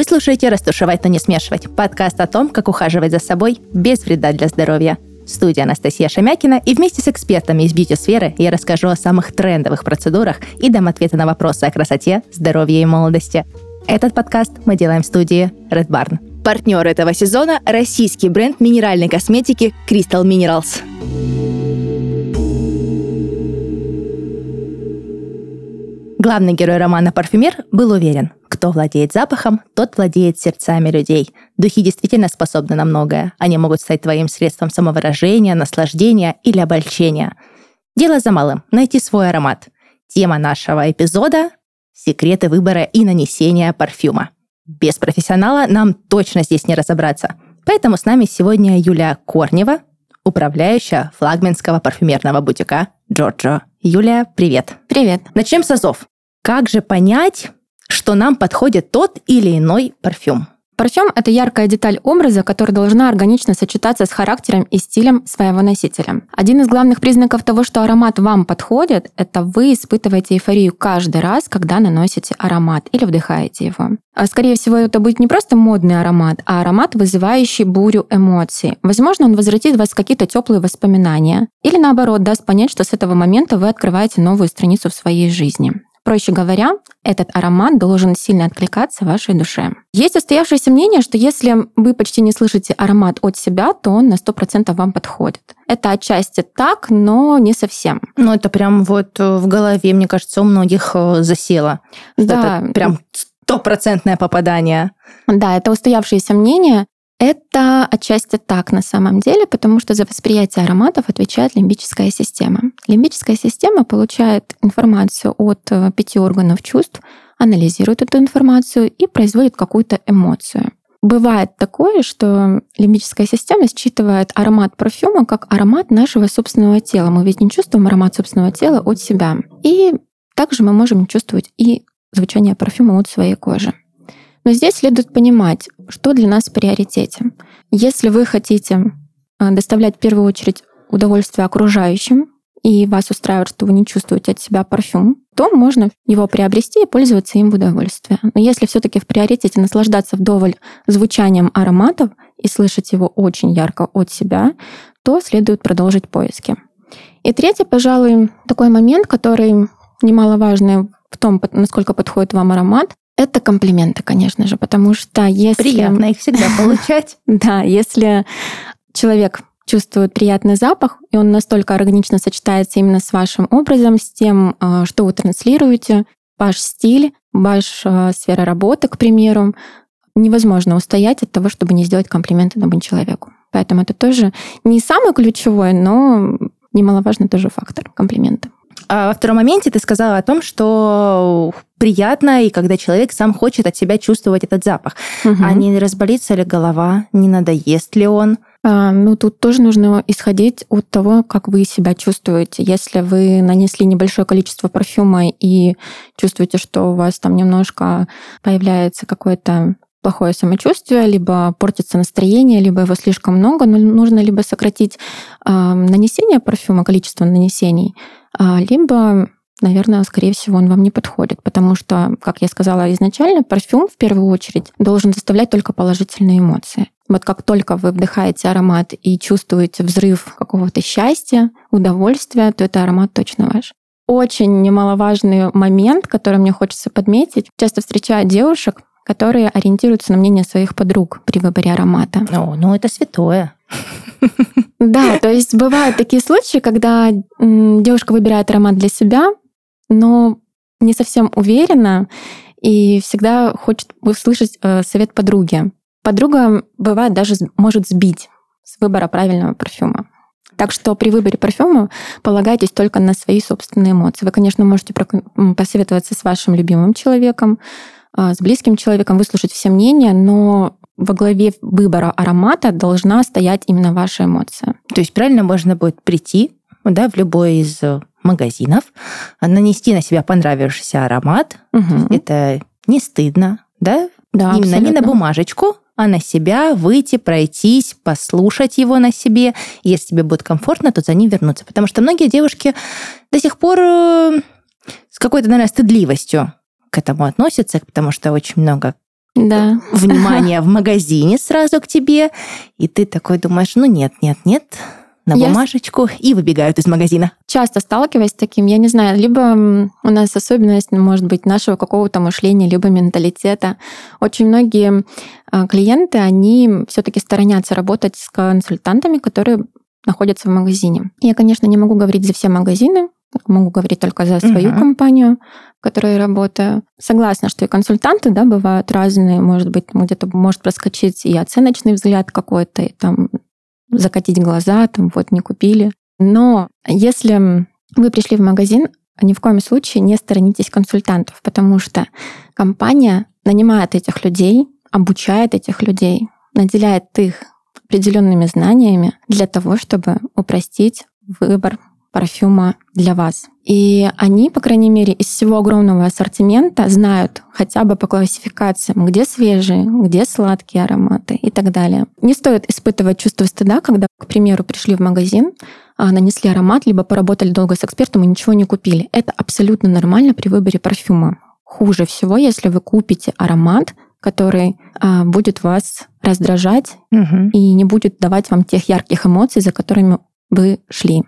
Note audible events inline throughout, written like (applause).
Вы слушаете «Растушевать, но не смешивать» – подкаст о том, как ухаживать за собой без вреда для здоровья. Студия Анастасия Шамякина и вместе с экспертами из бьюти-сферы я расскажу о самых трендовых процедурах и дам ответы на вопросы о красоте, здоровье и молодости. Этот подкаст мы делаем в студии Red Barn. Партнер этого сезона – российский бренд минеральной косметики Crystal Minerals. Главный герой романа «Парфюмер» был уверен, кто владеет запахом, тот владеет сердцами людей. Духи действительно способны на многое. Они могут стать твоим средством самовыражения, наслаждения или обольщения. Дело за малым – найти свой аромат. Тема нашего эпизода – секреты выбора и нанесения парфюма. Без профессионала нам точно здесь не разобраться. Поэтому с нами сегодня Юлия Корнева, управляющая флагманского парфюмерного бутика Джорджо. Юлия, привет. Привет. Начнем с азов. Как же понять, что нам подходит тот или иной парфюм? Парфюм – это яркая деталь образа, которая должна органично сочетаться с характером и стилем своего носителя. Один из главных признаков того, что аромат вам подходит, это вы испытываете эйфорию каждый раз, когда наносите аромат или вдыхаете его. А скорее всего, это будет не просто модный аромат, а аромат, вызывающий бурю эмоций. Возможно, он возвратит в вас какие-то теплые воспоминания. Или наоборот, даст понять, что с этого момента вы открываете новую страницу в своей жизни. Проще говоря, этот аромат должен сильно откликаться вашей душе. Есть устоявшееся мнение, что если вы почти не слышите аромат от себя, то он на 100% вам подходит. Это отчасти так, но не совсем. Ну, это прям вот в голове, мне кажется, у многих э, засело. Да. Это прям стопроцентное попадание. Да, это устоявшееся мнение. Это отчасти так на самом деле, потому что за восприятие ароматов отвечает лимбическая система. Лимбическая система получает информацию от э, пяти органов чувств, анализирует эту информацию и производит какую-то эмоцию. Бывает такое, что лимбическая система считывает аромат парфюма как аромат нашего собственного тела. Мы ведь не чувствуем аромат собственного тела от себя. И также мы можем чувствовать и звучание парфюма от своей кожи. Но здесь следует понимать, что для нас в приоритете. Если вы хотите а, доставлять в первую очередь удовольствие окружающим, и вас устраивает, что вы не чувствуете от себя парфюм, то можно его приобрести и пользоваться им в удовольствие. Но если все-таки в приоритете наслаждаться вдоволь звучанием ароматов и слышать его очень ярко от себя, то следует продолжить поиски. И третий, пожалуй, такой момент, который немаловажный в том, насколько подходит вам аромат, это комплименты, конечно же, потому что если... Приятно их всегда (laughs) получать. Да, если человек чувствует приятный запах, и он настолько органично сочетается именно с вашим образом, с тем, а, что вы транслируете, ваш стиль, ваша сфера работы, к примеру, невозможно устоять от того, чтобы не сделать комплименты одному человеку. Поэтому это тоже не самый ключевой, но немаловажный тоже фактор комплимента. А во втором моменте ты сказала о том, что приятно, и когда человек сам хочет от себя чувствовать этот запах. Угу. А не разболится ли голова, не надоест ли он? А, ну, тут тоже нужно исходить от того, как вы себя чувствуете. Если вы нанесли небольшое количество парфюма и чувствуете, что у вас там немножко появляется какое-то плохое самочувствие, либо портится настроение, либо его слишком много, но нужно либо сократить э, нанесение парфюма, количество нанесений, э, либо, наверное, скорее всего, он вам не подходит, потому что, как я сказала изначально, парфюм в первую очередь должен доставлять только положительные эмоции. Вот как только вы вдыхаете аромат и чувствуете взрыв какого-то счастья, удовольствия, то это аромат точно ваш очень немаловажный момент, который мне хочется подметить. Часто встречаю девушек, которые ориентируются на мнение своих подруг при выборе аромата. О, ну это святое. Да, то есть бывают такие случаи, когда девушка выбирает аромат для себя, но не совсем уверена и всегда хочет услышать э, совет подруги. Подруга бывает даже может сбить с выбора правильного парфюма. Так что при выборе парфюма полагайтесь только на свои собственные эмоции. Вы, конечно, можете посоветоваться с вашим любимым человеком, с близким человеком, выслушать все мнения, но во главе выбора аромата должна стоять именно ваша эмоция. То есть правильно можно будет прийти да, в любой из магазинов, нанести на себя понравившийся аромат. Угу. Это не стыдно, да? Да, Именно абсолютно. не на бумажечку, а на себя выйти, пройтись, послушать его на себе. Если тебе будет комфортно, то за ним вернуться. Потому что многие девушки до сих пор э, с какой-то, наверное, стыдливостью к этому относятся, потому что очень много да. внимание в (laughs) магазине сразу к тебе, и ты такой думаешь, ну нет, нет, нет, на Я- бумажечку, и выбегают из магазина. Часто сталкиваюсь с таким, я не знаю, либо у нас особенность, ну, может быть, нашего какого-то мышления, либо менталитета. Очень многие а, клиенты, они все-таки сторонятся работать с консультантами, которые находятся в магазине. Я, конечно, не могу говорить за все магазины, могу говорить только за свою Мгм. компанию, в которой я работаю. Согласна, что и консультанты, да, бывают разные. Может быть, где-то может проскочить и оценочный взгляд какой-то, и там закатить глаза, там вот не купили. Но если вы пришли в магазин, ни в коем случае не сторонитесь консультантов, потому что компания нанимает этих людей, обучает этих людей, наделяет их определенными знаниями для того, чтобы упростить выбор парфюма для вас. И они, по крайней мере, из всего огромного ассортимента знают хотя бы по классификациям, где свежие, где сладкие ароматы и так далее. Не стоит испытывать чувство стыда, когда, к примеру, пришли в магазин, а, нанесли аромат, либо поработали долго с экспертом и ничего не купили. Это абсолютно нормально при выборе парфюма. Хуже всего, если вы купите аромат, который а, будет вас раздражать Мгм. и не будет давать вам тех ярких эмоций, за которыми вы шли.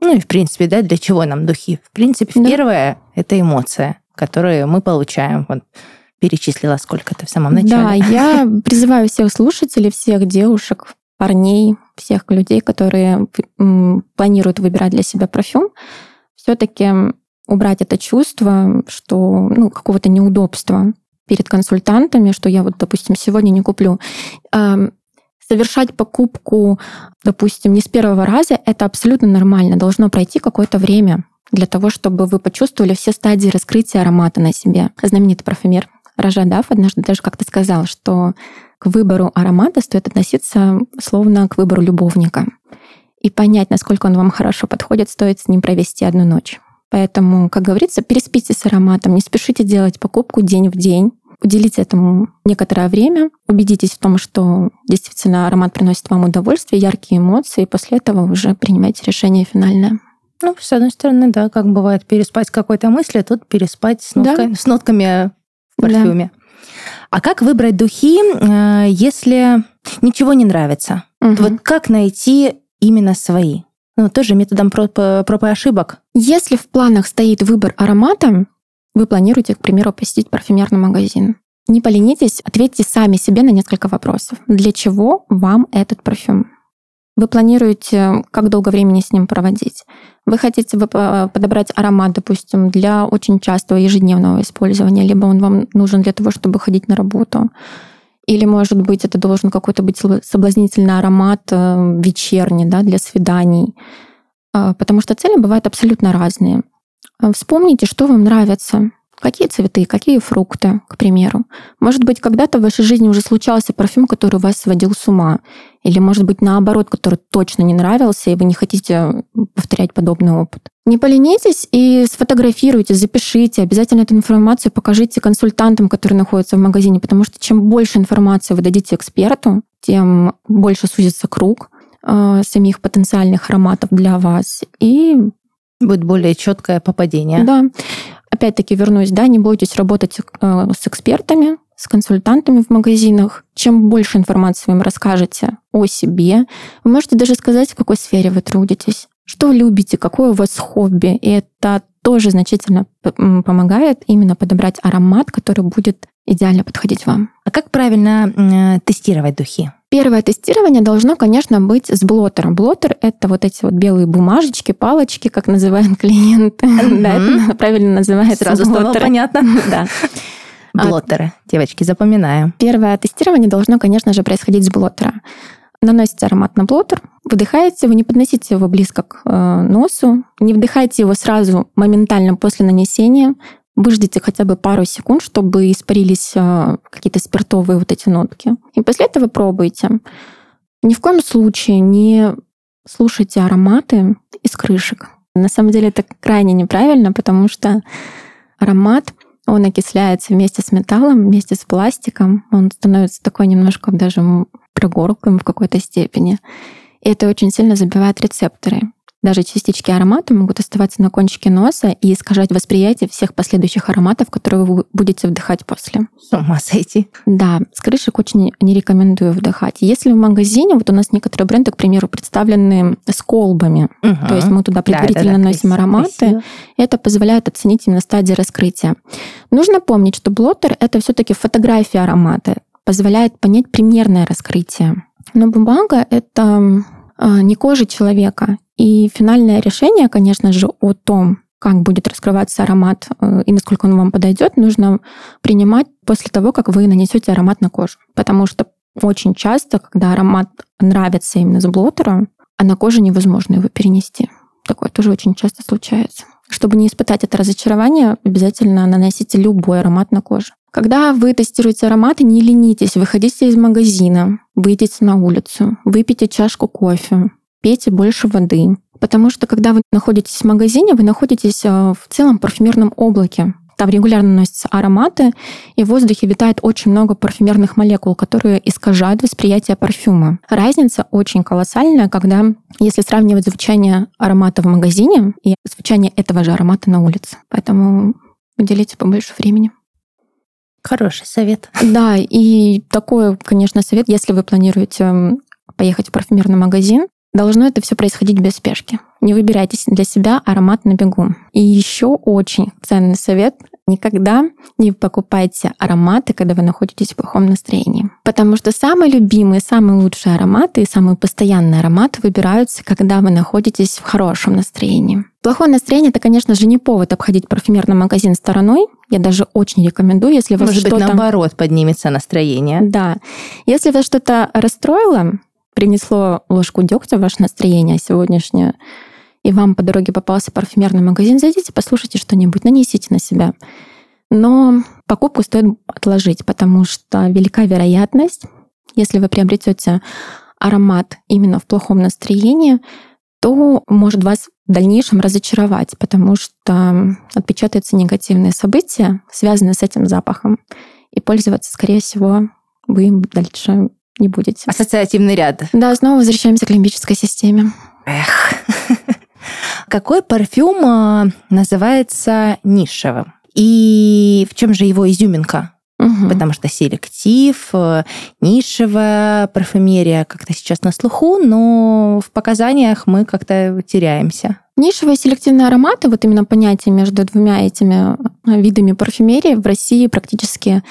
Ну и в принципе, да, для чего нам духи? В принципе, Да. первое — это эмоция, которую мы получаем. Вот перечислила сколько-то в самом Да, начале. я (laughs) призываю всех слушателей, всех девушек, парней, всех людей, которые планируют выбирать для себя парфюм, все-таки убрать это чувство, что ну, какого-то неудобства перед консультантами, что я вот, допустим, сегодня не куплю. Совершать покупку, допустим, не с первого раза, это абсолютно нормально. Должно пройти какое-то время для того, чтобы вы почувствовали все стадии раскрытия аромата на себе. Знаменитый парфюмер Ражадав однажды даже как-то сказал, что к выбору аромата стоит относиться словно к выбору любовника. И понять, насколько он вам хорошо подходит, стоит с ним провести одну ночь. Поэтому, как говорится, переспите с ароматом, не спешите делать покупку день в день. Уделите этому некоторое время, убедитесь в том, что действительно аромат приносит вам удовольствие, яркие эмоции, и после этого уже принимайте решение финальное. Ну, с одной стороны, да, как бывает, переспать с какой-то мыслью, а тут переспать с, Да. нотка- с нотками в Да. парфюме. А как выбрать духи, э, если ничего не нравится? Мгм. Вот как найти именно свои? Ну, тоже методом проб, проб и ошибок. Если в планах стоит выбор аромата, вы планируете, к примеру, посетить парфюмерный магазин. Не поленитесь, ответьте сами себе на несколько вопросов. Для чего вам этот парфюм? Вы планируете, как долго времени с ним проводить? Вы хотите по- подобрать аромат, допустим, для очень частого ежедневного использования, либо он вам нужен для того, чтобы ходить на работу? Или, может быть, это должен какой-то быть соб- соблазнительный аромат э, вечерний, да, для свиданий? А, Потому что цели бывают абсолютно разные. А, Вспомните, что вам нравится. Какие цветы, какие фрукты, к примеру. Может быть, когда-то в вашей жизни уже случался парфюм, который вас сводил с ума. Или, может быть, наоборот, который точно не нравился, и вы не хотите повторять подобный опыт. Не поленитесь и сфотографируйте, запишите. Обязательно эту информацию покажите консультантам, которые находятся в магазине, потому что чем больше информации вы дадите эксперту, тем больше сузится круг э, самих потенциальных ароматов для вас. И Будет более четкое попадение. да. Опять-таки вернусь, да, не бойтесь работать э, с экспертами, с консультантами в магазинах. Чем больше информации вы им расскажете о себе, вы можете даже сказать, в какой сфере вы трудитесь, что любите, какое у вас хобби. И это тоже значительно помогает именно подобрать аромат, который будет идеально подходить вам. А как правильно э, тестировать духи? Первое тестирование должно, конечно, быть с блоттером. Блоттер — это вот эти вот белые бумажечки, палочки, как называют (laughs) клиенты. Да, это (laughs) правильно называется Сразу стало понятно. (laughs) Да. Блоттеры. Девочки, запоминаем. Первое тестирование должно, конечно же, происходить с блоттера. Наносите аромат на блоттер, выдыхаете его, не подносите его близко к э, носу, не вдыхайте его сразу моментально после нанесения, выждите хотя бы пару секунд, чтобы испарились э, какие-то спиртовые вот эти нотки. И после этого пробуйте. Ни в коем случае не слушайте ароматы из крышек. На самом деле это крайне неправильно, потому что аромат он окисляется вместе с металлом, вместе с пластиком. Он становится такой немножко даже м, прогорклым в какой-то степени. И это очень сильно забивает рецепторы. даже частички аромата могут оставаться на кончике носа и искажать восприятие всех последующих ароматов, которые вы будете вдыхать после. С ума сойти. Да, с крышек очень не рекомендую вдыхать. Если в магазине, вот у нас некоторые бренды, к примеру, представлены с колбами, угу. то есть мы туда предварительно да, наносим ароматы, красиво. это позволяет оценить именно стадии раскрытия. Нужно помнить, что блоттер — это все таки фотография аромата, позволяет понять примерное раскрытие. Но бумага — это а, не кожа человека. И финальное решение, конечно же, о том, как будет раскрываться аромат э, и насколько он вам подойдет, нужно принимать после того, как вы нанесете аромат на кожу. Потому что очень часто, когда аромат нравится именно с блотера, а на коже невозможно его перенести. Такое тоже очень часто случается. Чтобы не испытать это разочарование, обязательно наносите любой аромат на кожу. Когда вы тестируете ароматы, не ленитесь, выходите из магазина, выйдите на улицу, выпейте чашку кофе, пейте больше воды. Потому что когда вы находитесь в магазине, вы находитесь э, в целом парфюмерном облаке. Там регулярно носятся ароматы, и в воздухе витает очень много парфюмерных молекул, которые искажают восприятие парфюма. Разница очень колоссальная, когда, если сравнивать звучание аромата в магазине и звучание этого же аромата на улице. Поэтому уделите побольше времени. Хороший совет. Да, и такой, конечно, совет, если вы планируете поехать в парфюмерный магазин, должно это все происходить без спешки. Не выбирайте для себя аромат на бегу. И еще очень ценный совет Никогда не покупайте ароматы, когда вы находитесь в плохом настроении. Потому что самые любимые, самые лучшие ароматы и самые постоянные ароматы выбираются, когда вы находитесь в хорошем настроении. Плохое настроение это, конечно же, не повод обходить парфюмерный магазин стороной. Я даже очень рекомендую, если вас Может что-то... быть, наоборот, поднимется настроение. Да. Если вас что-то расстроило, принесло ложку дегтя в ваше настроение сегодняшнее, и вам по дороге попался парфюмерный магазин, зайдите, послушайте что-нибудь, нанесите на себя. Но покупку стоит отложить, потому что велика вероятность, если вы приобретете аромат именно в плохом настроении, то может вас в дальнейшем разочаровать, потому что отпечатаются негативные события, связанные с этим запахом. И пользоваться, скорее всего, вы им дальше не будете. Ассоциативный ряд. Да, снова возвращаемся к лимбической системе. Эх. (laughs) Какой парфюм а, называется нишевым? И в чем же его изюминка? Угу. Потому что селектив, э, нишевая парфюмерия как-то сейчас на слуху, но в показаниях мы как-то теряемся. Нишевые селективные ароматы, вот именно понятие между двумя этими э, видами парфюмерии в России практически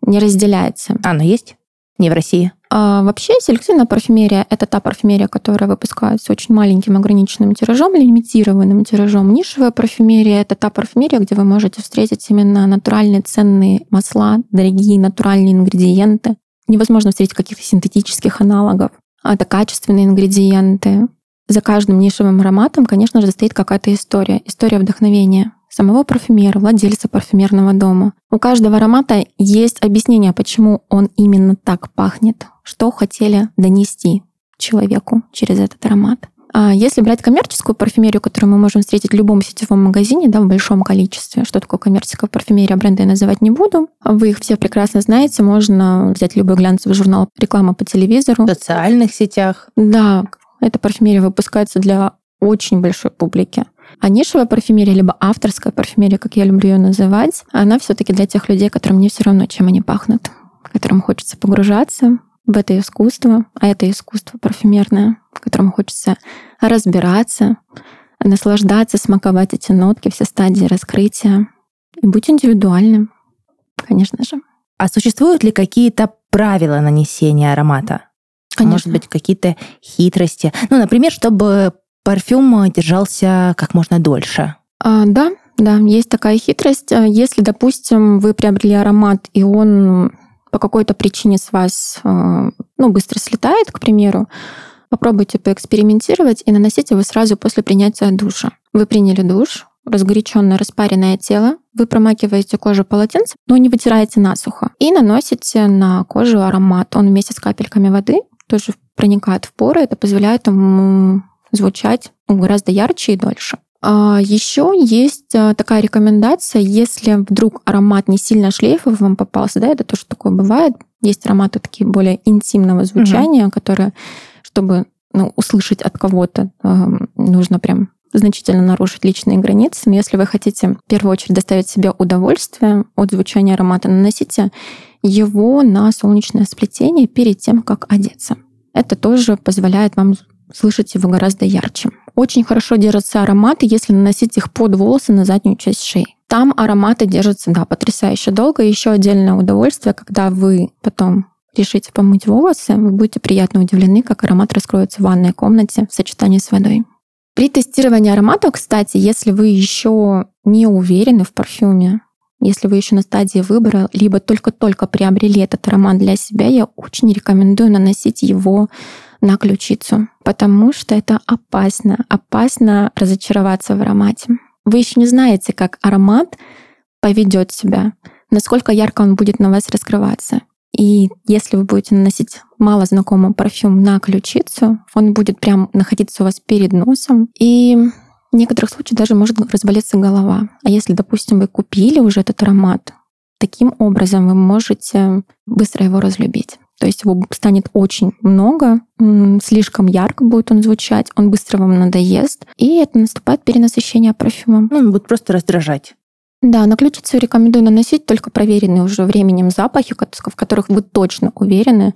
не разделяется. А, но есть? Не в России? А вообще селективная парфюмерия — это та парфюмерия, которая выпускается очень маленьким ограниченным тиражом, лимитированным тиражом. Нишевая парфюмерия — это та парфюмерия, где вы можете встретить именно натуральные ценные масла, дорогие натуральные ингредиенты. Невозможно встретить каких-то синтетических аналогов. А это качественные ингредиенты. За каждым нишевым ароматом, конечно же, стоит какая-то история, история вдохновения самого парфюмера, владельца парфюмерного дома. У каждого аромата есть объяснение, почему он именно так пахнет, что хотели донести человеку через этот аромат. А если брать коммерческую парфюмерию, которую мы можем встретить в любом сетевом магазине, да, в большом количестве, что такое коммерческая парфюмерия, бренды я называть не буду. Вы их все прекрасно знаете, можно взять любой глянцевый журнал, реклама по телевизору. В социальных сетях. Да, эта парфюмерия выпускается для очень большой публики. А нишевая парфюмерия, либо авторская парфюмерия, как я люблю ее называть, она все-таки для тех людей, которым не все равно, чем они пахнут, которым хочется погружаться в это искусство, а это искусство парфюмерное, которому хочется разбираться, наслаждаться, смаковать эти нотки, все стадии раскрытия и быть индивидуальным, конечно же. А существуют ли какие-то правила нанесения аромата? Конечно. Может быть, какие-то хитрости? Ну, например, чтобы парфюм держался как можно дольше. А, да, да, есть такая хитрость. А, если, допустим, вы приобрели аромат, и он по какой-то причине с вас а, ну, быстро слетает, к примеру, попробуйте поэкспериментировать и наносить его сразу после принятия душа. Вы приняли душ, разгоряченное распаренное тело, вы промакиваете кожу полотенцем, но не вытираете насухо, и наносите на кожу аромат. Он вместе с капельками воды тоже проникает в поры, это позволяет ему звучать гораздо ярче и дольше. А еще есть а, такая рекомендация, если вдруг аромат не сильно шлейфовый вам попался, да, это тоже такое бывает. Есть ароматы такие более интимного звучания, угу. которые, чтобы ну, услышать от кого-то, нужно прям значительно нарушить личные границы. Но если вы хотите в первую очередь доставить себе удовольствие от звучания аромата, наносите его на солнечное сплетение перед тем, как одеться. Это тоже позволяет вам слышать его гораздо ярче. Очень хорошо держатся ароматы, если наносить их под волосы на заднюю часть шеи. Там ароматы держатся, да, потрясающе долго. Еще отдельное удовольствие, когда вы потом решите помыть волосы, вы будете приятно удивлены, как аромат раскроется в ванной комнате в сочетании с водой. При тестировании ароматов, кстати, если вы еще не уверены в парфюме, если вы еще на стадии выбора, либо только-только приобрели этот аромат для себя, я очень рекомендую наносить его на ключицу, потому что это опасно. Опасно разочароваться в аромате. Вы еще не знаете, как аромат поведет себя, насколько ярко он будет на вас раскрываться. И если вы будете наносить мало знакомый парфюм на ключицу, он будет прям находиться у вас перед носом. И в некоторых случаях даже может разболеться голова. А если, допустим, вы купили уже этот аромат, таким образом вы можете быстро его разлюбить. То есть его станет очень много, слишком ярко будет он звучать, он быстро вам надоест, и это наступает перенасыщение парфюмом. Ну, он будет просто раздражать. Да, на ключицу рекомендую наносить только проверенные уже временем запахи, в которых вы точно уверены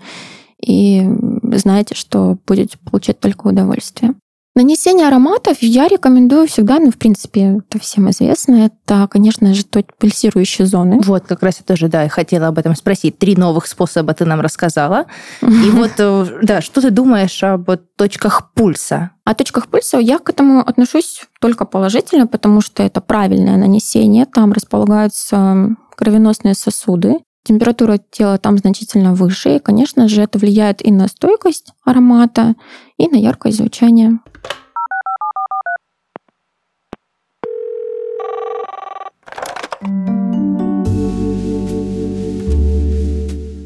и знаете, что будете получать только удовольствие. Нанесение ароматов я рекомендую всегда, ну, в принципе, это всем известно. Это, конечно же, пульсирующие зоны. Вот, как раз я тоже, да, хотела об этом спросить. Три новых способа ты нам рассказала. И (laughs) вот, э, да, что ты думаешь об точках пульса? О точках пульса я к этому отношусь только положительно, потому что это правильное нанесение. Там располагаются кровеносные сосуды, температура тела там значительно выше, и, конечно же, это влияет и на стойкость аромата, и на яркость звучания.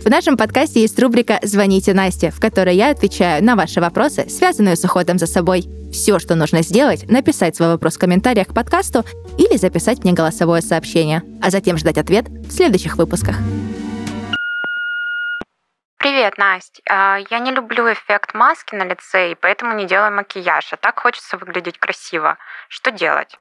В нашем подкасте есть рубрика «Звоните Насте», в которой я отвечаю на ваши вопросы, связанные с уходом за собой. Все, что нужно сделать, написать свой вопрос в комментариях к подкасту или записать мне голосовое сообщение, а затем ждать ответ в следующих выпусках. Привет, Настя. А, я не люблю эффект маски на лице, и поэтому не делаю макияж, а так хочется выглядеть красиво. Что делать?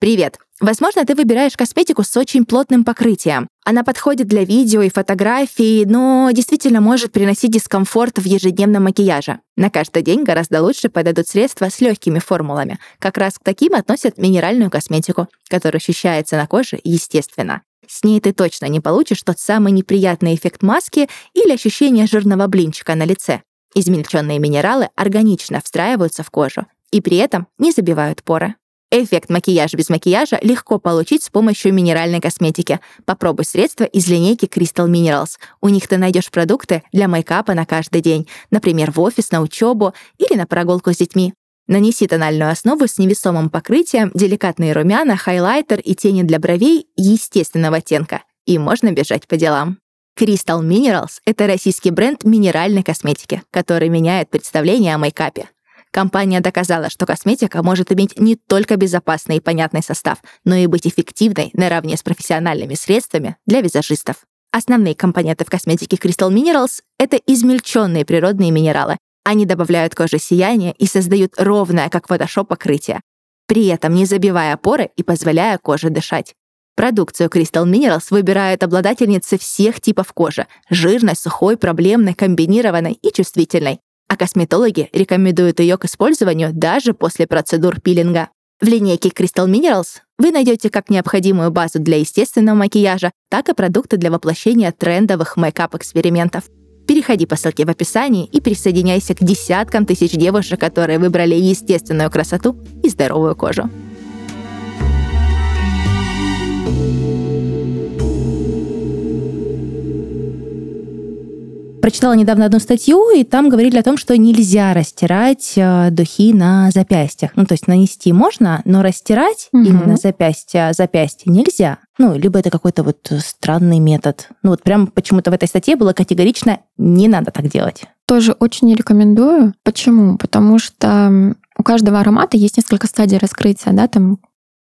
Привет! Возможно, ты выбираешь косметику с очень плотным покрытием. Она подходит для видео и фотографий, но действительно может приносить дискомфорт в ежедневном макияже. На каждый день гораздо лучше подойдут средства с легкими формулами. Как раз к таким относят минеральную косметику, которая ощущается на коже естественно. С ней ты точно не получишь тот самый неприятный эффект маски или ощущение жирного блинчика на лице. Измельченные минералы органично встраиваются в кожу и при этом не забивают поры. Эффект макияжа без макияжа легко получить с помощью минеральной косметики. Попробуй средства из линейки Crystal Minerals. У них ты найдешь продукты для мейкапа на каждый день, например, в офис, на учебу или на прогулку с детьми. Нанеси тональную основу с невесомым покрытием, деликатные румяна, хайлайтер и тени для бровей естественного оттенка. И можно бежать по делам. Crystal Minerals — это российский бренд минеральной косметики, который меняет представление о мейкапе. Компания доказала, что косметика может иметь не только безопасный и понятный состав, но и быть эффективной наравне с профессиональными средствами для визажистов. Основные компоненты в косметике Crystal Minerals — это измельченные природные минералы. Они добавляют коже сияние и создают ровное, как фотошоп, покрытие, при этом не забивая поры и позволяя коже дышать. Продукцию Crystal Minerals выбирают обладательницы всех типов кожи — жирной, сухой, проблемной, комбинированной и чувствительной а косметологи рекомендуют ее к использованию даже после процедур пилинга. В линейке Crystal Minerals вы найдете как необходимую базу для естественного макияжа, так и продукты для воплощения трендовых мейкап-экспериментов. Переходи по ссылке в описании и присоединяйся к десяткам тысяч девушек, которые выбрали естественную красоту и здоровую кожу. Прочитала недавно одну статью, и там говорили о том, что нельзя растирать э, духи на запястьях. Ну, то есть нанести можно, но растирать угу. именно запястье, запястье нельзя. Ну, либо это какой-то вот странный метод. Ну, вот прям почему-то в этой статье было категорично не надо так делать. Тоже очень рекомендую. Почему? Потому что у каждого аромата есть несколько стадий раскрытия, да, там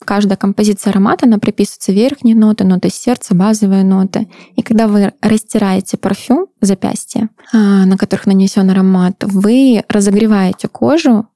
каждая композиция аромата, она приписывается верхние ноты, ноты сердца, базовые ноты. И когда вы растираете парфюм в запястье, а, на которых нанесен аромат, вы разогреваете кожу,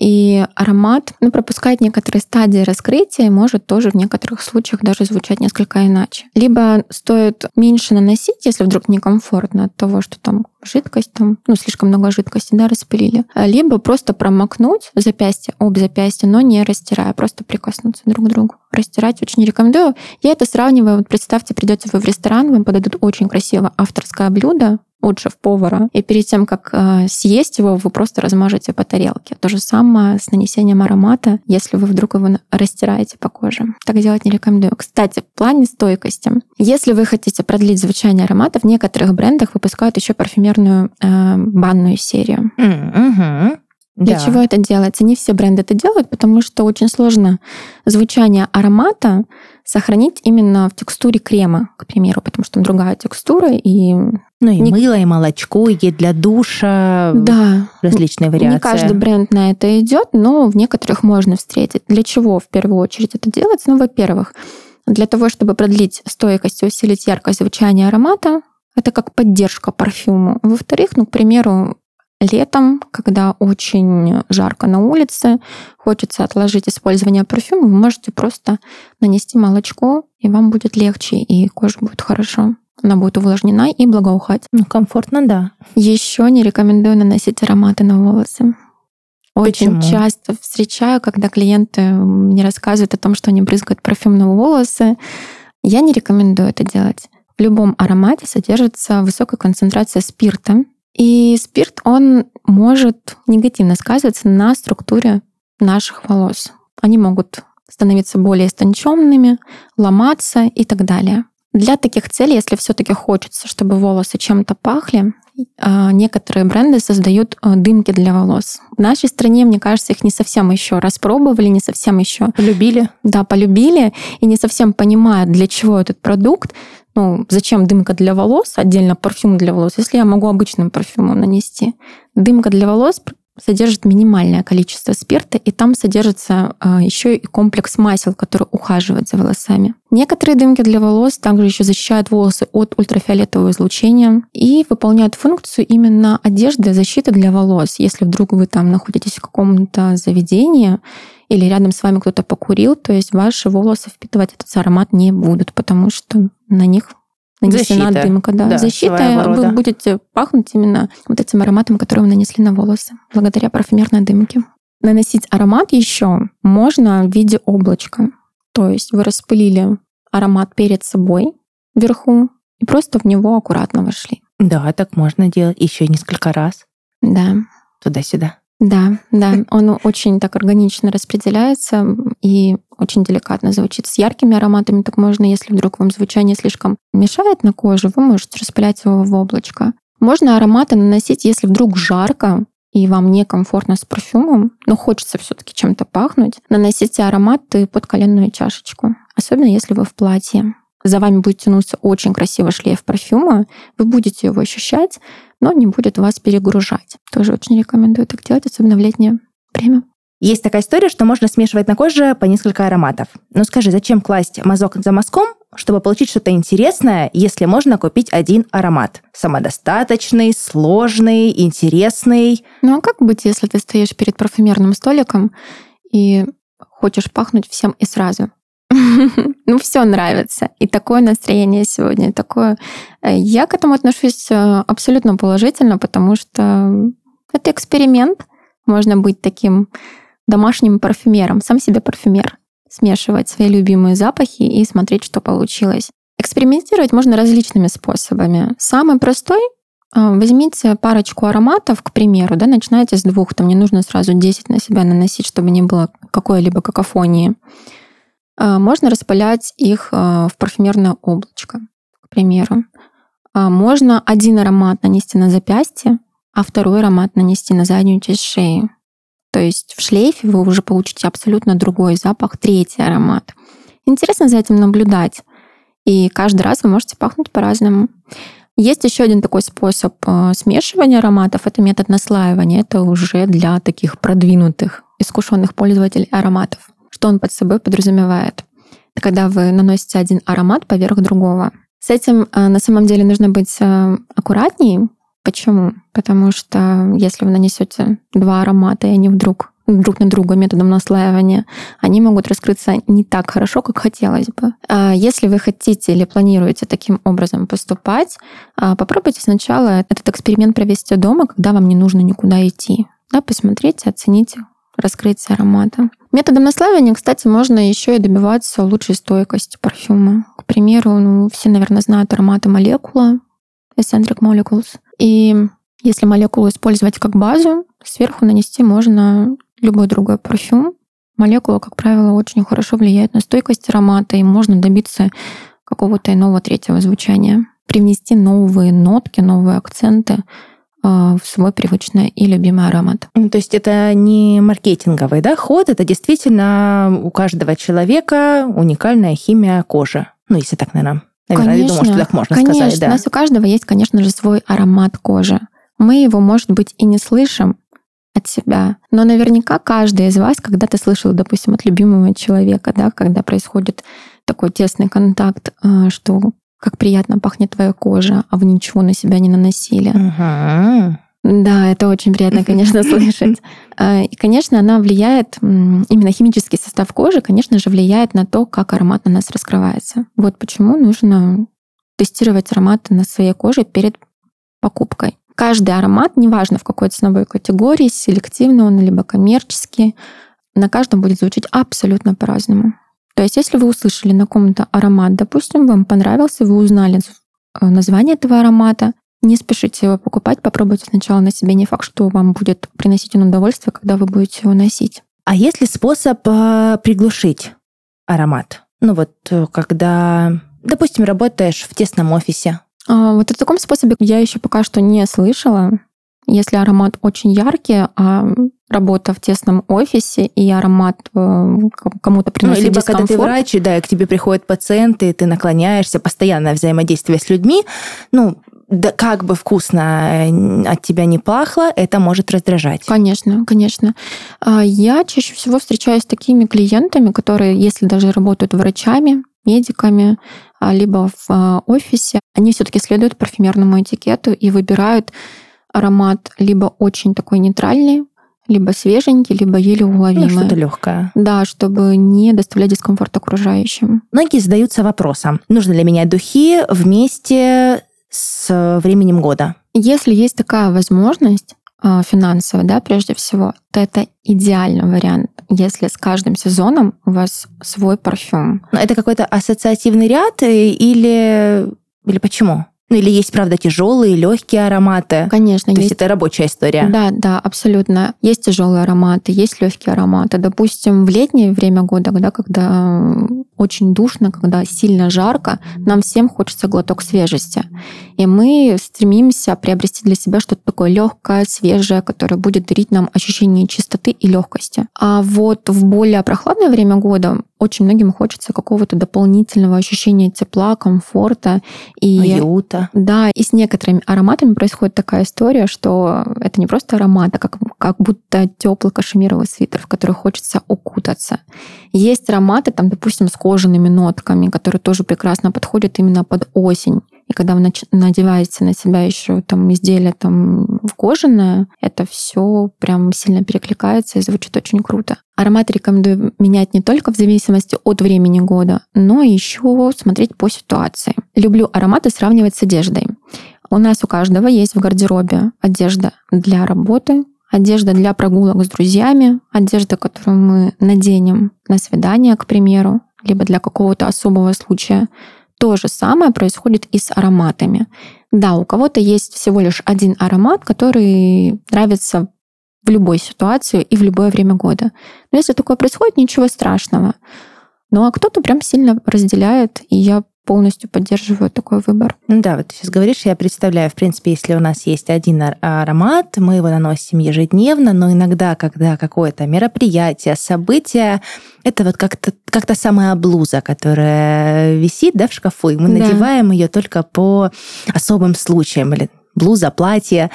и аромат ну, пропускает некоторые стадии раскрытия и может тоже в некоторых случаях даже звучать несколько иначе. Либо стоит меньше наносить, если вдруг некомфортно от того, что там жидкость, там, ну, слишком много жидкости, да, распылили. Либо просто промокнуть запястье об запястье, но не растирая, просто прикоснуться друг к другу. Растирать очень рекомендую. Я это сравниваю, вот представьте, придете вы в ресторан, вам подадут очень красивое авторское блюдо, от шеф-повара. И перед тем, как э, съесть его, вы просто размажете по тарелке. То же самое с нанесением аромата, если вы вдруг его растираете по коже. Так делать не рекомендую. Кстати, в плане стойкости. Если вы хотите продлить звучание аромата, в некоторых брендах выпускают еще парфюмерную э, банную серию. Mm-hmm. Для Да. чего это делается? Не все бренды это делают, потому что очень сложно звучание аромата сохранить именно в текстуре крема, к примеру, потому что там другая текстура и Ну и Не- мыло, и молочко, и для душа, да, различные вариации. Не каждый бренд на это идет, но в некоторых можно встретить. Для чего в первую очередь это делается? Ну, во-первых, для того, чтобы продлить стойкость и усилить яркость звучания аромата, это как поддержка парфюму. Во-вторых, ну, к примеру, летом, когда очень жарко на улице, хочется отложить использование парфюма, вы можете просто нанести молочко, и вам будет легче, и кожа будет хорошо. Она будет увлажнена и благоухать. Ну, комфортно, да. Еще не рекомендую наносить ароматы на волосы. Очень Почему? часто встречаю, когда клиенты мне рассказывают о том, что они брызгают парфюм на волосы. Я не рекомендую это делать. В любом аромате содержится высокая концентрация спирта. И спирт, он может негативно сказываться на структуре наших волос. Они могут становиться более истонченными, ломаться и так далее. Для таких целей, если все-таки хочется, чтобы волосы чем-то пахли, а, некоторые бренды создают а, дымки для волос. В нашей стране, мне кажется, их не совсем еще распробовали, не совсем еще Полюбили? да, полюбили и не совсем понимают, для чего этот продукт. Ну, зачем дымка для волос, отдельно парфюм для волос, если я могу обычным парфюмом нанести. Дымка для волос содержит минимальное количество спирта, и там содержится а, еще и комплекс масел, который ухаживает за волосами. Некоторые дымки для волос также еще защищают волосы от ультрафиолетового излучения и выполняют функцию именно одежды защиты для волос. Если вдруг вы там находитесь в каком-то заведении, или рядом с вами кто-то покурил, то есть ваши волосы впитывать этот аромат не будут, потому что на них нанесена Защита. дымка. Да. Да, Защита, вы будете пахнуть именно вот этим ароматом, который вы нанесли на волосы, благодаря парфюмерной дымке. Наносить аромат еще можно в виде облачка. То есть вы распылили аромат перед собой вверху и просто в него аккуратно вошли. Да, так можно делать еще несколько раз. Да. Туда-сюда. Да, да, (laughs) он очень так органично распределяется и очень деликатно звучит. С яркими ароматами так можно, если вдруг вам звучание слишком мешает на коже, вы можете распылять его в облачко. Можно ароматы наносить, если вдруг жарко, и вам некомфортно с парфюмом, но хочется все-таки чем-то пахнуть, наносите ароматы под коленную чашечку, особенно если вы в платье. За вами будет тянуться очень красивый шлейф парфюма, вы будете его ощущать, но не будет вас перегружать. Тоже очень рекомендую так делать, особенно в летнее время. Есть такая история, что можно смешивать на коже по несколько ароматов. Но скажи, зачем класть мазок за мазком, чтобы получить что-то интересное, если можно купить один аромат? Самодостаточный, сложный, интересный. Ну а как быть, если ты стоишь перед парфюмерным столиком и хочешь пахнуть всем и сразу? (laughs) Ну, все нравится. И такое настроение сегодня, такое... Э, Я к этому отношусь э, абсолютно положительно, потому что это эксперимент. Можно быть таким домашним парфюмером, сам себе парфюмер, смешивать свои любимые запахи и смотреть, что получилось. Экспериментировать можно различными способами. Самый простой а, Возьмите парочку ароматов, к примеру, да, начинайте с двух, там не нужно сразу 10 на себя наносить, чтобы не было какой-либо какофонии. А, Можно распылять их а, в парфюмерное облачко, к примеру. А, Можно один аромат нанести на запястье, а второй аромат нанести на заднюю часть шеи. То есть в шлейфе вы уже получите абсолютно другой запах, третий аромат. Интересно за этим наблюдать. И каждый раз вы можете пахнуть по-разному. Есть еще один такой способ смешивания ароматов. Это метод наслаивания. Это уже для таких продвинутых, искушенных пользователей ароматов. Что он под собой подразумевает? Это когда вы наносите один аромат поверх другого. С этим э, на самом деле нужно быть э, аккуратней. Почему? Потому что если вы нанесете два аромата, и они вдруг друг на друга методом наслаивания, они могут раскрыться не так хорошо, как хотелось бы. А если вы хотите или планируете таким образом поступать, а, попробуйте сначала этот эксперимент провести дома, когда вам не нужно никуда идти. Да, посмотрите, оцените раскрытие аромата. Методом наслаивания, кстати, можно еще и добиваться лучшей стойкости парфюма. К примеру, ну, все, наверное, знают ароматы молекула, Eccentric Molecules. И если молекулу использовать как базу, сверху нанести можно любой другой парфюм. Молекула, как правило, очень хорошо влияет на стойкость аромата, и можно добиться какого-то иного третьего звучания. Привнести новые нотки, новые акценты в свой привычный и любимый аромат. Ну, то есть это не маркетинговый да, ход, это действительно у каждого человека уникальная химия кожи. Ну, если так, наверное, наверное конечно, я думаю, что так можно конечно. сказать. Да. У нас у каждого есть, конечно же, свой аромат кожи. Мы его, может быть, и не слышим, от себя. Но наверняка каждый из вас когда-то слышал, допустим, от любимого человека, да, когда происходит такой тесный контакт, а, что как приятно пахнет твоя кожа, а вы ничего на себя не наносили. Угу. Да, это очень приятно, конечно, (laughs) слышать. А, и, конечно, она влияет, именно химический состав кожи, конечно же, влияет на то, как аромат на нас раскрывается. Вот почему нужно тестировать ароматы на своей коже перед покупкой. Каждый аромат, неважно в какой ценовой категории, селективный он либо коммерческий, на каждом будет звучать абсолютно по-разному. То есть, если вы услышали на ком-то аромат, допустим, вам понравился, вы узнали э, название этого аромата, не спешите его покупать, попробуйте сначала на себе. Не факт, что вам будет приносить он удовольствие, когда вы будете его носить. А есть ли способ э, приглушить аромат? Ну вот, э, когда, допустим, работаешь в тесном офисе, а, вот о таком способе я еще пока что не слышала. Если аромат очень яркий, а работа в тесном офисе и аромат э, кому-то приносит ну, либо дискомфорт. когда ты врач, да, и к тебе приходят пациенты, ты наклоняешься, постоянное взаимодействие с людьми, ну, да, как бы вкусно э, от тебя не пахло, это может раздражать. Конечно, конечно. А, я чаще всего встречаюсь с такими клиентами, которые, если даже работают врачами, медиками, а, либо в а, офисе, они все-таки следуют парфюмерному этикету и выбирают аромат либо очень такой нейтральный, либо свеженький, либо еле уловимый. Ну, что-то легкое. Да, чтобы не доставлять дискомфорт окружающим. Многие задаются вопросом, нужно ли менять духи вместе с временем года? Если есть такая возможность, а, финансовая, да, прежде всего, то это идеальный вариант, если с каждым сезоном у вас свой парфюм. Но это какой-то ассоциативный ряд э, или, или почему? Ну или есть, правда, тяжелые, легкие ароматы. Конечно, То есть, есть это рабочая история. Да, да, абсолютно. Есть тяжелые ароматы, есть легкие ароматы. Допустим, в летнее время года, да, когда очень душно, когда сильно жарко, нам всем хочется глоток свежести. И мы стремимся приобрести для себя что-то такое легкое, свежее, которое будет дарить нам ощущение чистоты и легкости. А вот в более прохладное время года очень многим хочется какого-то дополнительного ощущения тепла, комфорта и уюта. Да, и с некоторыми ароматами происходит такая история, что это не просто аромат, а как, как будто теплый кашемировый свитер, в который хочется укутаться. Есть ароматы, там, допустим, с кожаными нотками, которые тоже прекрасно подходят именно под осень. И когда вы надеваете на себя еще там изделие там кожаное, это все прям сильно перекликается и звучит очень круто. Аромат рекомендую менять не только в зависимости от времени года, но еще смотреть по ситуации. Люблю ароматы сравнивать с одеждой. У нас у каждого есть в гардеробе одежда для работы, одежда для прогулок с друзьями, одежда, которую мы наденем на свидание, к примеру, либо для какого-то особого случая. То же самое происходит и с ароматами. Да, у кого-то есть всего лишь один аромат, который нравится в любой ситуации и в любое время года. Но если такое происходит, ничего страшного. Ну а кто-то прям сильно разделяет, и я полностью поддерживаю такой выбор. Ну да, вот ты сейчас говоришь, я представляю, в принципе, если у нас есть один аромат, мы его наносим ежедневно, но иногда, когда какое-то мероприятие, событие, это вот как-то как та самая блуза, которая висит да, в шкафу, и мы да. надеваем ее только по особым случаям, или блуза, платье.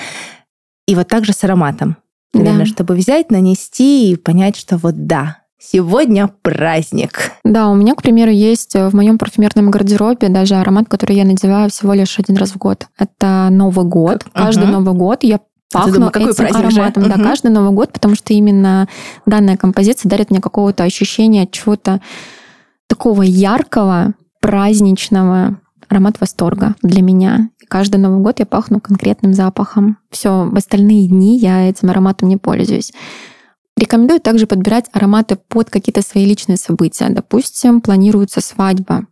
И вот так же с ароматом. Наверное, да. чтобы взять, нанести и понять, что вот да, Сегодня праздник. Да, у меня, к примеру, есть в моем парфюмерном гардеробе даже аромат, который я надеваю всего лишь один раз в год. Это Новый год. Каждый Новый год я пахну думаю, какой этим ароматом. Же? Да, угу. каждый Новый год, потому что именно данная композиция дарит мне какого-то ощущения чего-то такого яркого, праздничного, аромат восторга для меня. Каждый Новый год я пахну конкретным запахом. Все, в остальные дни я этим ароматом не пользуюсь. Рекомендую также подбирать ароматы под какие-то свои личные события. Допустим, планируется свадьба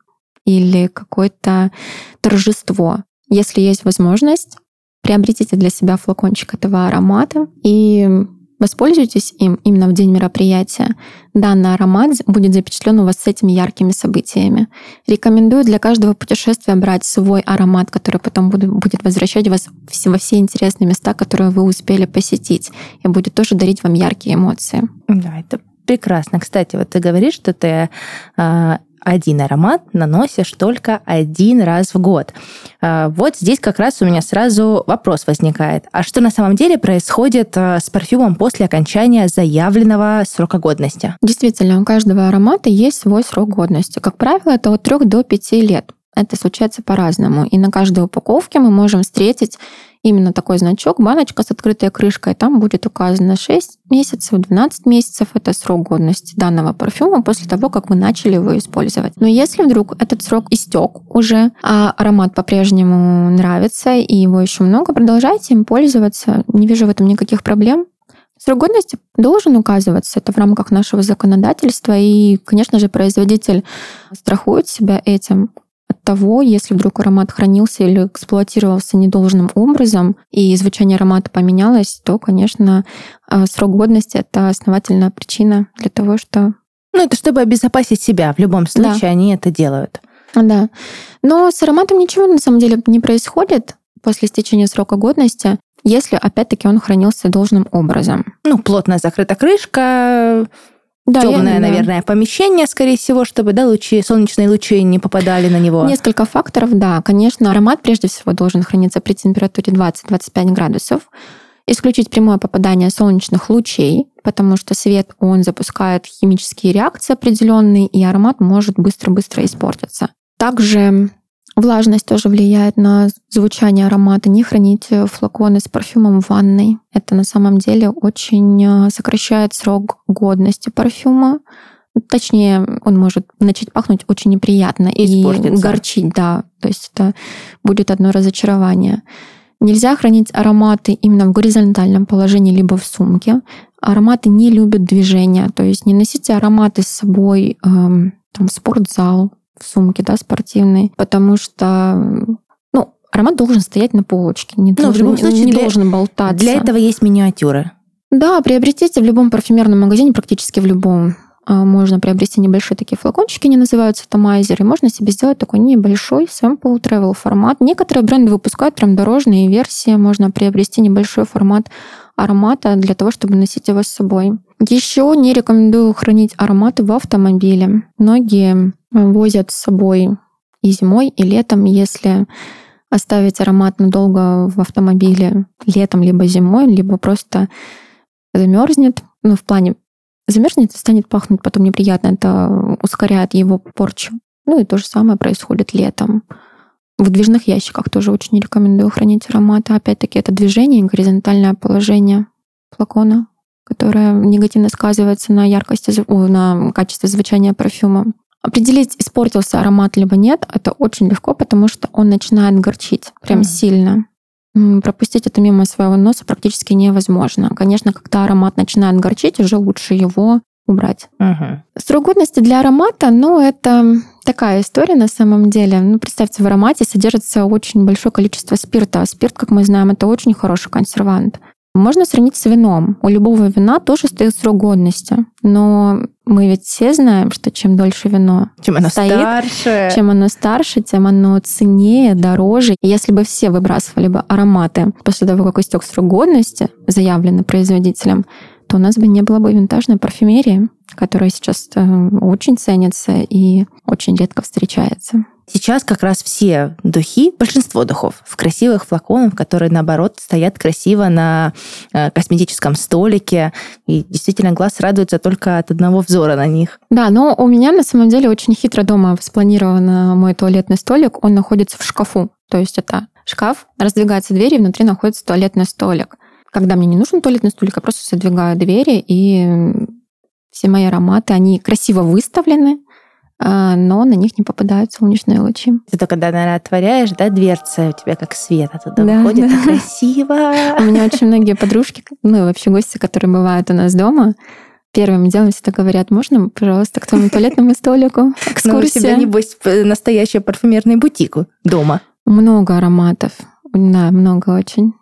или какое-то торжество. Если есть возможность, приобретите для себя флакончик этого аромата и Воспользуйтесь им именно в день мероприятия. Данный аромат будет запечатлен у вас с этими яркими событиями. Рекомендую для каждого путешествия брать свой аромат, который потом будет возвращать вас во все интересные места, которые вы успели посетить, и будет тоже дарить вам яркие эмоции. Да, это прекрасно. Кстати, вот ты говоришь, что ты а, один аромат наносишь только один раз в год. А, вот здесь как раз у меня сразу вопрос возникает. А что на самом деле происходит а, с парфюмом после окончания заявленного срока годности? Действительно, у каждого аромата есть свой срок годности. Как правило, это от 3 до 5 лет. Это случается по-разному. И на каждой упаковке мы можем встретить именно такой значок, баночка с открытой крышкой, там будет указано 6 месяцев, 12 месяцев. Это срок годности данного парфюма после того, как вы начали его использовать. Но если вдруг этот срок истек уже, а аромат по-прежнему нравится и его еще много, продолжайте им пользоваться. Не вижу в этом никаких проблем. Срок годности должен указываться, это в рамках нашего законодательства, и, конечно же, производитель страхует себя этим того, если вдруг аромат хранился или эксплуатировался недолжным образом, и звучание аромата поменялось, то, конечно, а, срок годности — это основательная причина для того, что... Ну, это чтобы обезопасить себя. В любом случае да. они это делают. Да. Но с ароматом ничего на самом деле не происходит после истечения срока годности, если, опять-таки, он хранился должным образом. Ну, плотно закрыта крышка, да, темное, наверное, помещение, скорее всего, чтобы да, лучи, солнечные лучи не попадали на него. Несколько факторов, да. Конечно, аромат прежде всего должен храниться при температуре 20-25 градусов. Исключить прямое попадание солнечных лучей, потому что свет, он запускает химические реакции определенные, и аромат может быстро-быстро испортиться. Также Влажность тоже влияет на звучание аромата. Не храните флаконы с парфюмом в ванной. Это на самом деле очень э, сокращает срок годности парфюма. Точнее, он может начать пахнуть очень неприятно и, и горчить, да. То есть это будет одно разочарование. Нельзя хранить ароматы именно в горизонтальном положении, либо в сумке. Ароматы не любят движения, то есть не носите ароматы с собой эм, там, в спортзал, в сумке, да, спортивной, потому что ну, аромат должен стоять на полочке, не, ну, должен, в любом случае, не для, должен болтаться. Для этого есть миниатюры. Да, приобретите в любом парфюмерном магазине, практически в любом. А, можно приобрести небольшие такие флакончики, они называются томайзеры. Можно себе сделать такой небольшой sample travel формат. Некоторые бренды выпускают прям дорожные версии. Можно приобрести небольшой формат аромата для того, чтобы носить его с собой. Еще не рекомендую хранить ароматы в автомобиле. Многие возят с собой и зимой, и летом, если оставить аромат надолго в автомобиле летом, либо зимой, либо просто замерзнет. Ну, в плане замерзнет и станет пахнуть потом неприятно. Это ускоряет его порчу. Ну и то же самое происходит летом. В выдвижных ящиках тоже очень рекомендую хранить ароматы. Опять-таки, это движение горизонтальное положение флакона, которое негативно сказывается на яркости, на качестве звучания парфюма. Определить, испортился аромат либо нет, это очень легко, потому что он начинает горчить прям mm. сильно. Пропустить это мимо своего носа практически невозможно. Конечно, когда аромат начинает горчить, уже лучше его убрать. Uh-huh. Срок годности для аромата, ну, это такая история на самом деле. Ну, представьте, в аромате содержится очень большое количество спирта. А спирт, как мы знаем, это очень хороший консервант. Можно сравнить с вином. У любого вина тоже стоит срок годности. Но мы ведь все знаем, что чем дольше вино чем оно стоит, старше. чем оно старше, тем оно ценнее, дороже. И если бы все выбрасывали бы ароматы после того, как истек срок годности, заявленный производителем, то у нас бы не было бы винтажной парфюмерии, которая сейчас э, очень ценится и очень редко встречается. Сейчас как раз все духи, большинство духов, в красивых флаконах, которые, наоборот, стоят красиво на э, косметическом столике. И действительно, глаз радуется только от одного взора на них. Да, но у меня на самом деле очень хитро дома спланирован мой туалетный столик. Он находится в шкафу. То есть это шкаф, раздвигается дверь, и внутри находится туалетный столик. Когда мне не нужен туалетный столик, я просто задвигаю двери, и все мои ароматы, они красиво выставлены, но на них не попадают солнечные лучи. Это когда, наверное, отворяешь, да, дверца, у тебя как свет оттуда да, выходит, да. красиво. У меня очень многие подружки, ну и вообще гости, которые бывают у нас дома, первым делом всегда говорят, можно, пожалуйста, к твоему туалетному столику экскурсия? Ну, у тебя, небось, настоящий парфюмерный бутик дома. Много ароматов, да, много очень.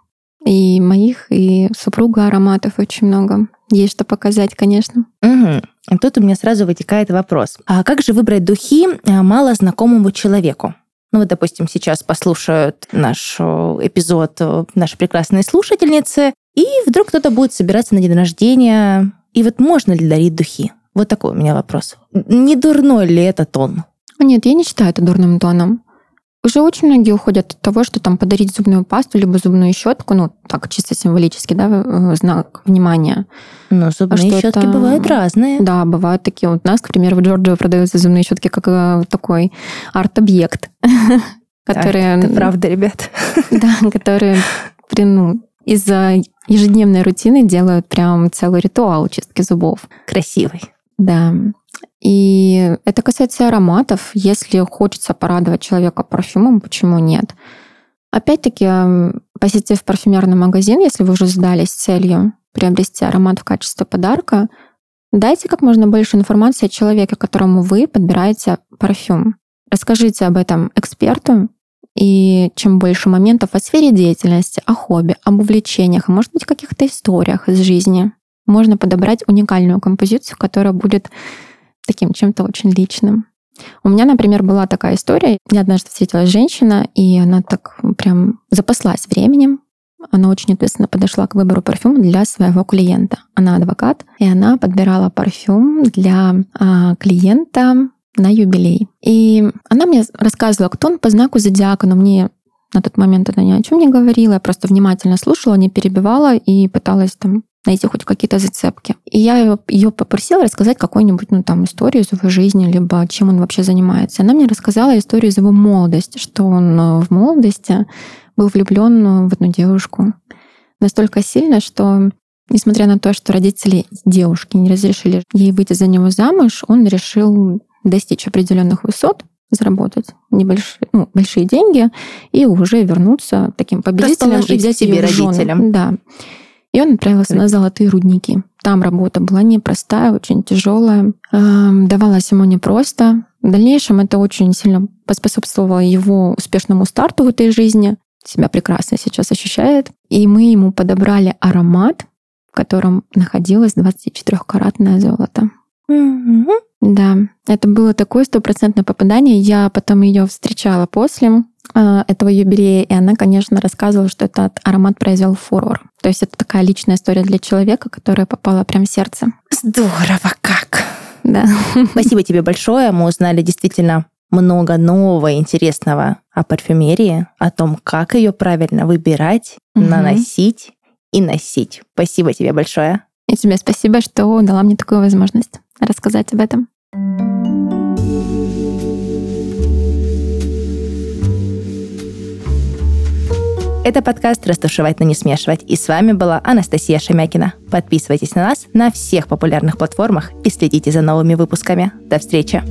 И моих, и супруга ароматов очень много. Есть что показать, конечно. Угу. И тут у меня сразу вытекает вопрос. А как же выбрать духи э, мало знакомому человеку? Ну вот, допустим, сейчас послушают наш э, эпизод э, наши прекрасные слушательницы, и вдруг кто-то будет собираться на день рождения. И вот можно ли дарить духи? Вот такой у меня вопрос. Не дурной ли это тон? Нет, я не считаю это дурным тоном. Уже очень многие уходят от того, что там подарить зубную пасту либо зубную щетку, ну, так чисто символически, да, э, знак внимания. Но зубные а щетки это... бывают разные. Да, бывают такие. Вот у нас, к примеру, в Джорджио продаются зубные щетки как э, такой арт-объект. (laughs) которые... Это правда, ребят. (laughs) Да, которые ну, из-за ежедневной рутины делают прям целый ритуал чистки зубов. Красивый. Да. И это касается ароматов. Если хочется порадовать человека парфюмом, почему нет? Опять-таки, посетив парфюмерный магазин, если вы уже задались целью приобрести аромат в качестве подарка, дайте как можно больше информации о человеке, которому вы подбираете парфюм. Расскажите об этом эксперту, и чем больше моментов о сфере деятельности, о хобби, об увлечениях, а может быть, каких-то историях из жизни, можно подобрать уникальную композицию, которая будет таким чем-то очень личным. У меня, например, была такая история. Я однажды встретилась женщина, и она так прям запаслась временем. Она очень ответственно подошла к выбору парфюма для своего клиента. Она адвокат, и она подбирала парфюм для а, клиента на юбилей. И она мне рассказывала, кто он по знаку зодиака, но мне на тот момент она ни о чем не говорила, я просто внимательно слушала, не перебивала и пыталась там найти хоть какие-то зацепки. И я ее попросила рассказать какую-нибудь, ну, там, историю из его жизни, либо чем он вообще занимается. Она мне рассказала историю из его молодости, что он э, в молодости был влюблен в одну девушку настолько сильно, что несмотря на то, что родители девушки не разрешили ей выйти за него замуж, он решил достичь определенных высот, заработать небольшие, ну, большие деньги и уже вернуться таким победителем и взять себе родителям. Да. И он отправился на золотые рудники. Там работа была непростая, очень тяжелая. Эм, давалась ему непросто. В дальнейшем это очень сильно поспособствовало его успешному старту в этой жизни. Себя прекрасно сейчас ощущает. И мы ему подобрали аромат, в котором находилось 24-каратное золото. Mm-hmm. Да, это было такое стопроцентное попадание. Я потом ее встречала после этого юбилея, и она, конечно, рассказывала, что этот аромат произвел фурор. То есть это такая личная история для человека, которая попала прям в сердце. Здорово как! Да. Спасибо тебе большое. Мы узнали действительно много нового и интересного о парфюмерии, о том, как ее правильно выбирать, угу. наносить и носить. Спасибо тебе большое. И тебе спасибо, что дала мне такую возможность рассказать об этом. Это подкаст «Растушевать, но не смешивать». И с вами была Анастасия Шемякина. Подписывайтесь на нас на всех популярных платформах и следите за новыми выпусками. До встречи!